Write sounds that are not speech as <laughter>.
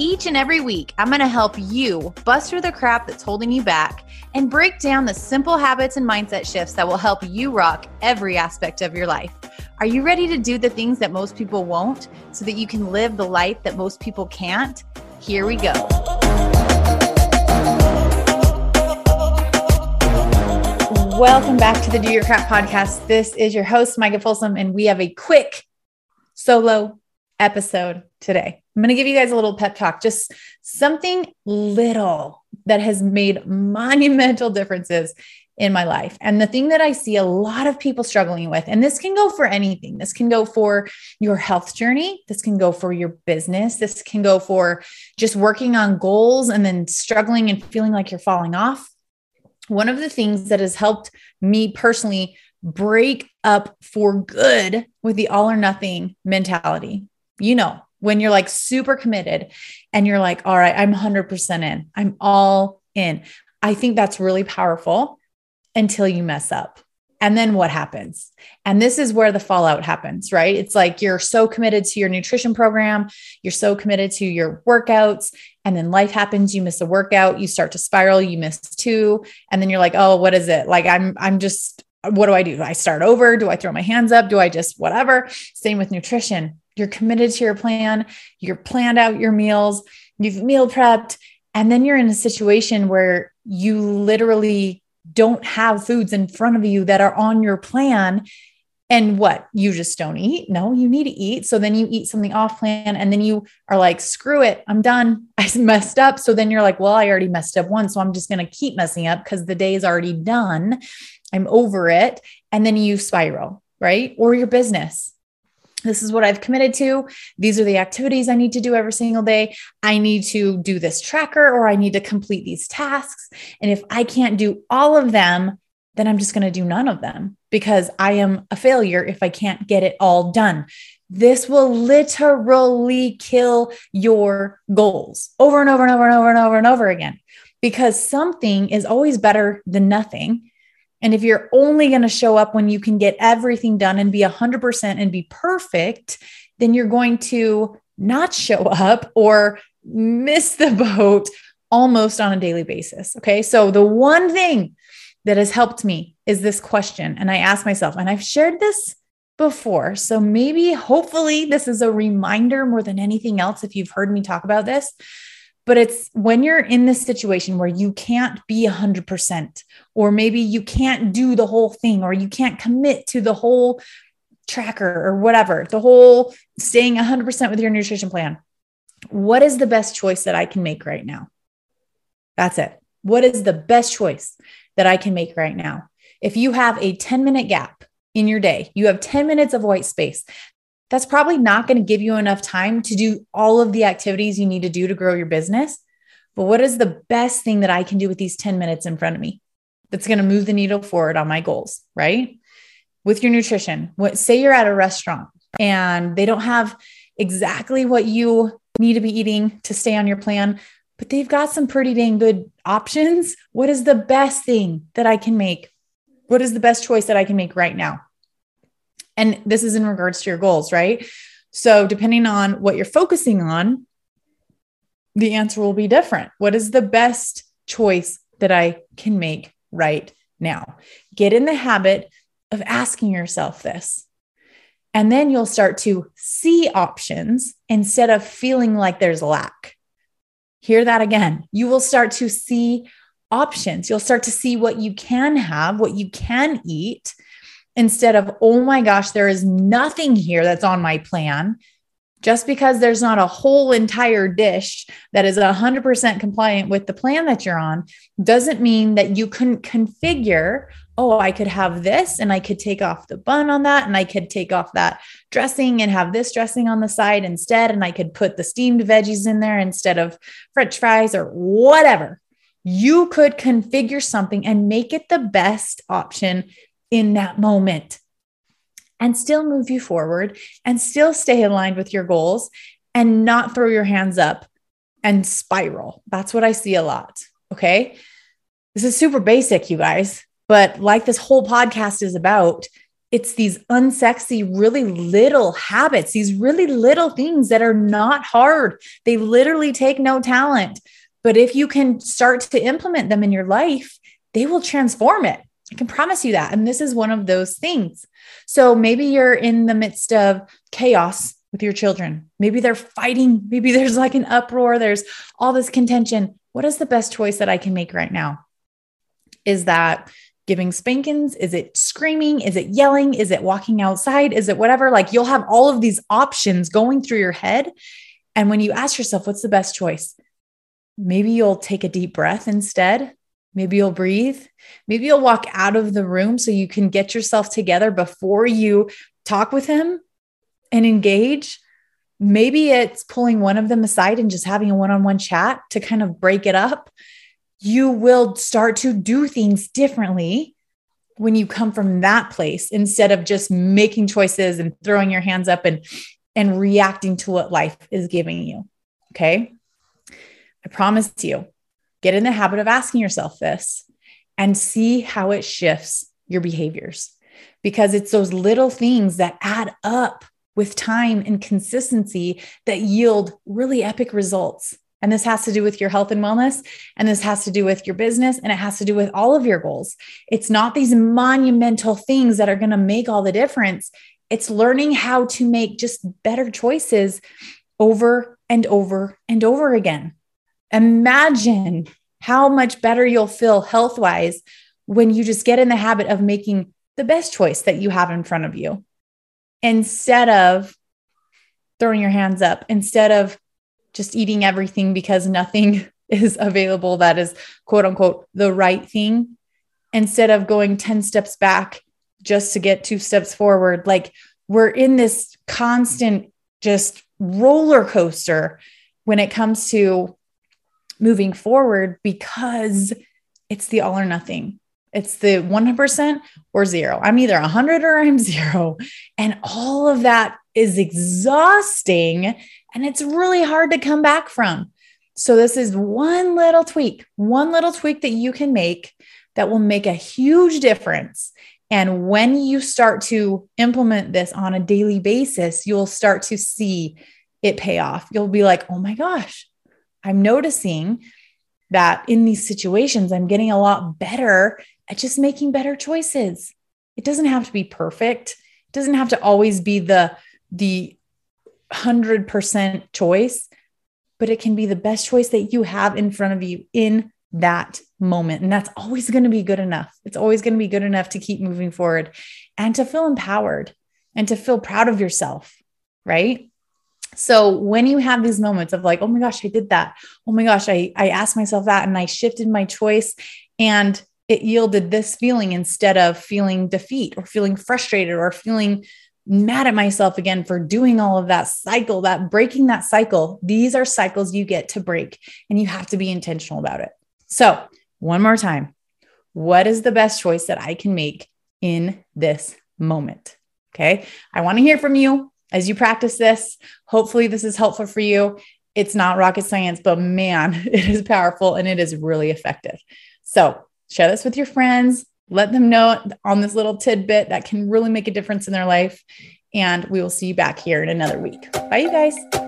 Each and every week, I'm going to help you bust through the crap that's holding you back and break down the simple habits and mindset shifts that will help you rock every aspect of your life. Are you ready to do the things that most people won't so that you can live the life that most people can't? Here we go. Welcome back to the Do Your Crap podcast. This is your host, Micah Folsom, and we have a quick solo episode today. I'm going to give you guys a little pep talk, just something little that has made monumental differences in my life. And the thing that I see a lot of people struggling with, and this can go for anything, this can go for your health journey, this can go for your business, this can go for just working on goals and then struggling and feeling like you're falling off. One of the things that has helped me personally break up for good with the all or nothing mentality. You know, when you're like super committed and you're like, all right, I'm 100% in, I'm all in. I think that's really powerful until you mess up. And then what happens? And this is where the fallout happens, right? It's like you're so committed to your nutrition program, you're so committed to your workouts, and then life happens, you miss a workout, you start to spiral, you miss two, and then you're like, "Oh, what is it? Like I'm I'm just what do I do? Do I start over? Do I throw my hands up? Do I just whatever?" Same with nutrition. You're committed to your plan, you're planned out your meals, you've meal prepped, and then you're in a situation where you literally don't have foods in front of you that are on your plan. And what? You just don't eat? No you need to eat. So then you eat something off plan and then you are like screw it i'm done. <laughs> I messed up. So then you're like well i already messed up once so i'm just going to keep messing up because the day is already done. I'm over it. And then you spiral right? Or your business this is what I've committed to. These are the activities I need to do every single day. I need to do this tracker or I need to complete these tasks. And if I can't do all of them, then I'm just going to do none of them because I am a failure if I can't get it all done. This will literally kill your goals over and over and over and over and over and over again because something is always better than nothing. And if you're only going to show up when you can get everything done and be 100% and be perfect, then you're going to not show <laughs> up or miss the boat almost on a daily basis. Okay. So the one thing that has helped me is this question. And I ask myself, and I've shared this before. So maybe, hopefully, this is a reminder more than anything else if you've heard me talk about this but it's when you're in this situation where you can't be 100% or maybe you can't do the whole thing or you can't commit to the whole tracker or whatever the whole staying 100% with your nutrition plan what is the best choice that i can make right now? That's it. What is the best choice that i can make right now? If you have a 10 minute gap in your day you have 10 minutes of white space that's probably not going to give you enough time to do all of the activities you need to do to grow your business. But what is the best thing that I can do with these 10 minutes in front of me that's going to move the needle forward on my goals, right? With your nutrition, what say you're at a restaurant and they don't have exactly what you need to be eating to stay on your plan, but they've got some pretty dang good options. What is the best thing that I can make? What is the best choice that I can make right now? And this is in regards to your goals, right? So, depending on what you're focusing on, the answer will be different. What is the best choice that I can make right now? Get in the habit of asking yourself this. And then you'll start to see options instead of feeling like there's lack. Hear that again. You will start to see options. You'll start to see what you can have, what you can eat, instead of, oh my gosh, there is nothing here that's on my plan. Just because there's not a whole entire dish that is 100% compliant with the plan that you're on doesn't mean that you couldn't configure, oh, I could have this and I could take off the bun on that and I could take off that dressing and have this dressing on the side instead. And I could put the steamed veggies in there instead of french fries or whatever. you could configure something and make it the best option in that moment and still move you forward and still stay aligned with your goals and not throw your hands up and spiral. That's what I see a lot. Okay. This is super basic, you guys, but like this whole podcast is about, it's these unsexy, really little habits, these really little things that are not hard. They literally take no talent. But if you can start to implement them in your life, they will transform it. I can promise you that. And this is one of those things. So maybe you're in the midst of chaos with your children. Maybe they're fighting. Maybe <laughs> there's like an uproar. There's all this contention. What is the best choice that I can make right now? Is that giving spankings? Is it screaming? Is it yelling? Is it walking outside? Is it whatever? Like you'll have all of these options going through your head. And when you ask yourself, what's the best choice? Maybe you'll take a deep breath instead Maybe you'll breathe. Maybe you'll walk out of the room so you can get yourself together before you talk with him and engage. Maybe it's pulling one of them aside and just having a one on one chat to kind of break it up. You will start to do things differently when you come from that place instead of just making choices and throwing your hands up and and reacting to what life is giving you. Okay? I promise you, Get in the habit of asking yourself this and see how it shifts your behaviors because it's those little things that add up with time and consistency that yield really epic results. And this has to do with your health and wellness. And this has to do with your business. And it has to do with all of your goals. It's not these monumental things that are going to make all the difference. It's learning how to make just better choices over and over and over again. Imagine how much better you'll feel health wise when you just get in the habit of making the best choice that you have in front of you instead of throwing your hands up, instead of just eating everything because nothing <laughs> is available that is quote unquote the right thing, instead of going 10 steps back just to get two steps forward. Like we're in this constant just roller coaster when it comes to moving forward because it's the all or nothing. It's the 100% or zero. I'm either 100 or I'm <laughs> zero. And all of that is exhausting and it's really hard to come back from. So, this is one little tweak, one little tweak that you can make that will make a huge difference. And when you start to implement this on a daily basis, you'll start to see it pay off. You'll be like, oh my gosh, I'm noticing that in these situations, I'm getting a lot better at just making better choices. It doesn't have to be perfect. It doesn't have to always be the, the 100% choice, but it can be the best choice that you have in front of you in that moment. And that's always going to be good enough. It's always going to be good enough to keep moving forward and to feel empowered and to feel proud of yourself, right? So when you have these moments of like, oh my gosh, I did that. Oh my gosh, I, I asked myself that and I shifted my choice and it yielded this feeling instead of feeling defeat or feeling frustrated or feeling mad at myself again for doing all of that cycle, that breaking that cycle. These are cycles you get to break and you have to be intentional about it. So, one more time, what is the best choice that I can make in this moment? Okay. I want to hear from you as you practice this, hopefully, this is helpful for you. It's not rocket science, but man, <laughs> it is powerful and it is really effective. So, share this with your friends. Let them know on this little tidbit that can really make a difference in their life. And we will see you back here in another week. Bye, you guys.